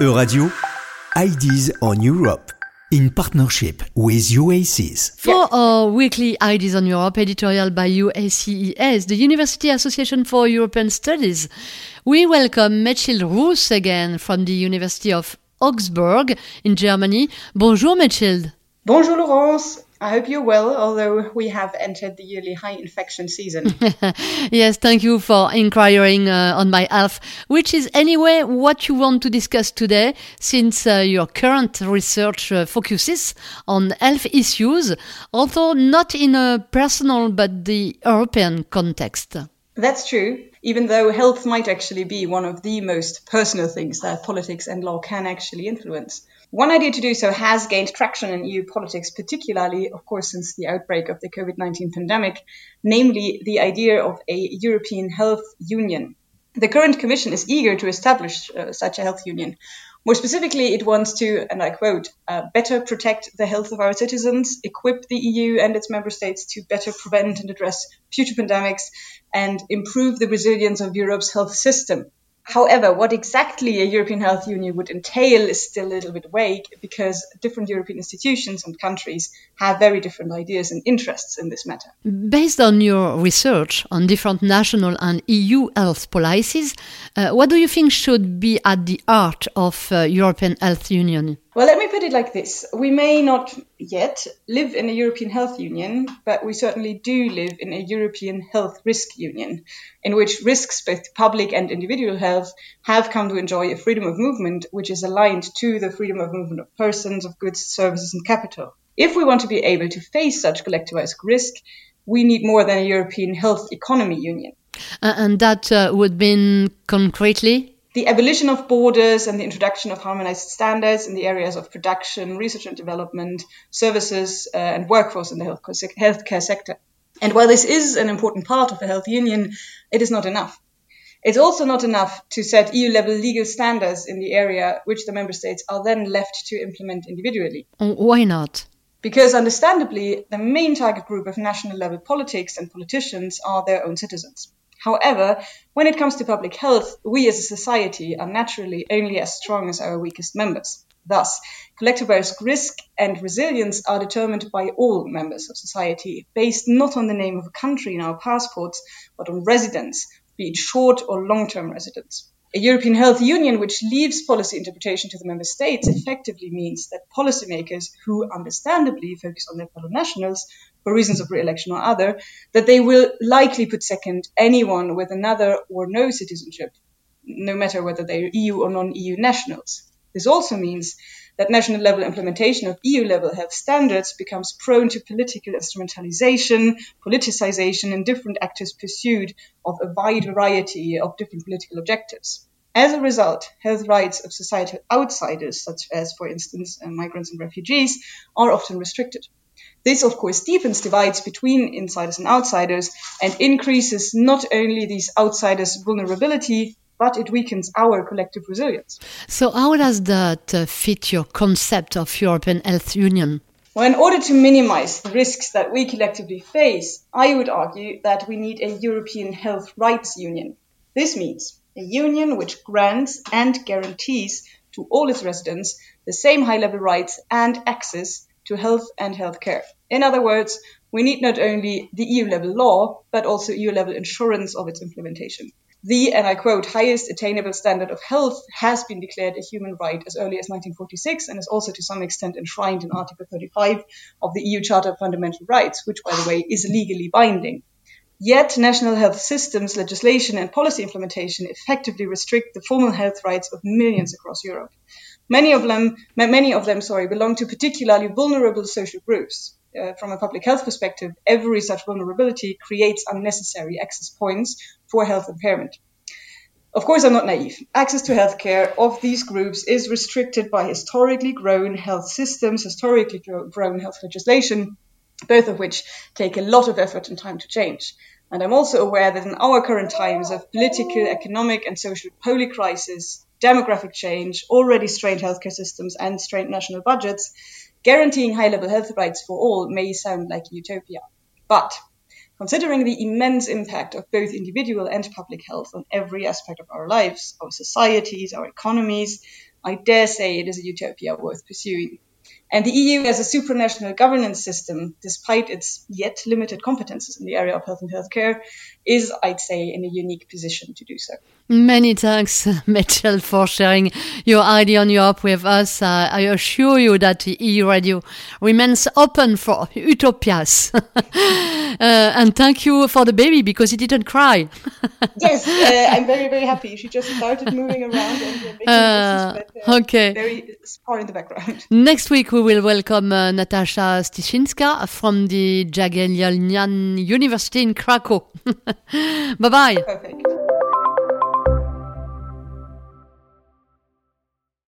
Euradio, Ideas on Europe, in partnership with UACs. For our weekly Ideas on Europe editorial by UACES, the University Association for European Studies, we welcome Mechilde Roos again from the University of Augsburg in Germany. Bonjour, Mechilde. Bonjour, Laurence. I hope you're well, although we have entered the yearly high infection season. yes, thank you for inquiring uh, on my health, which is anyway what you want to discuss today, since uh, your current research uh, focuses on health issues, although not in a personal but the European context. That's true, even though health might actually be one of the most personal things that politics and law can actually influence. One idea to do so has gained traction in EU politics, particularly, of course, since the outbreak of the COVID 19 pandemic, namely the idea of a European health union. The current Commission is eager to establish uh, such a health union. More specifically, it wants to, and I quote, uh, better protect the health of our citizens, equip the EU and its member states to better prevent and address future pandemics, and improve the resilience of Europe's health system. However, what exactly a European Health Union would entail is still a little bit vague because different European institutions and countries have very different ideas and interests in this matter. Based on your research on different national and EU health policies, uh, what do you think should be at the heart of uh, European Health Union? Well, let me put it like this. We may not yet live in a European health union, but we certainly do live in a European health risk union, in which risks, both public and individual health, have come to enjoy a freedom of movement which is aligned to the freedom of movement of persons, of goods, services, and capital. If we want to be able to face such collectivized risk, we need more than a European health economy union. Uh, and that uh, would mean concretely? The abolition of borders and the introduction of harmonized standards in the areas of production, research and development, services, uh, and workforce in the healthcare sector. And while this is an important part of a health union, it is not enough. It's also not enough to set EU level legal standards in the area which the member states are then left to implement individually. Why not? Because understandably, the main target group of national level politics and politicians are their own citizens. However, when it comes to public health, we as a society are naturally only as strong as our weakest members. Thus, collective risk and resilience are determined by all members of society, based not on the name of a country in our passports, but on residence, be it short or long term residence. A European health union which leaves policy interpretation to the member states effectively means that policymakers who understandably focus on their fellow nationals for reasons of re-election or other, that they will likely put second anyone with another or no citizenship, no matter whether they're EU or non-EU nationals. This also means that national level implementation of EU level health standards becomes prone to political instrumentalization, politicization, and different actors' pursuit of a wide variety of different political objectives. As a result, health rights of societal outsiders, such as, for instance, migrants and refugees, are often restricted. This, of course, deepens divides between insiders and outsiders and increases not only these outsiders' vulnerability, but it weakens our collective resilience. So, how does that uh, fit your concept of European Health Union? Well, in order to minimize the risks that we collectively face, I would argue that we need a European Health Rights Union. This means a union which grants and guarantees to all its residents the same high level rights and access to health and healthcare. In other words, we need not only the EU level law, but also EU level assurance of its implementation the, and I quote, highest attainable standard of health has been declared a human right as early as 1946 and is also to some extent enshrined in Article 35 of the EU Charter of Fundamental Rights, which, by the way, is legally binding. Yet, national health systems, legislation, and policy implementation effectively restrict the formal health rights of millions across Europe. Many of them, many of them, sorry, belong to particularly vulnerable social groups uh, from a public health perspective, every such vulnerability creates unnecessary access points for health impairment. Of course, I'm not naive. Access to healthcare of these groups is restricted by historically grown health systems, historically grown health legislation, both of which take a lot of effort and time to change. And I'm also aware that in our current times of political, economic, and social polycrisis, demographic change, already strained healthcare systems, and strained national budgets, Guaranteeing high level health rights for all may sound like utopia. But considering the immense impact of both individual and public health on every aspect of our lives, our societies, our economies, I dare say it is a utopia worth pursuing. And the EU as a supranational governance system, despite its yet limited competences in the area of health and healthcare, is, I'd say, in a unique position to do so. Many thanks, Mitchell, for sharing your idea on Europe with us. Uh, I assure you that the Euradio remains open for utopias. uh, and thank you for the baby because he didn't cry. yes, uh, I'm very, very happy. She just started moving around and making uh, noises, but uh, okay. very far in the background. Next week, we will welcome uh, Natasha Stishinska from the Jagiellonian University in Krakow. Bye bye. Perfect.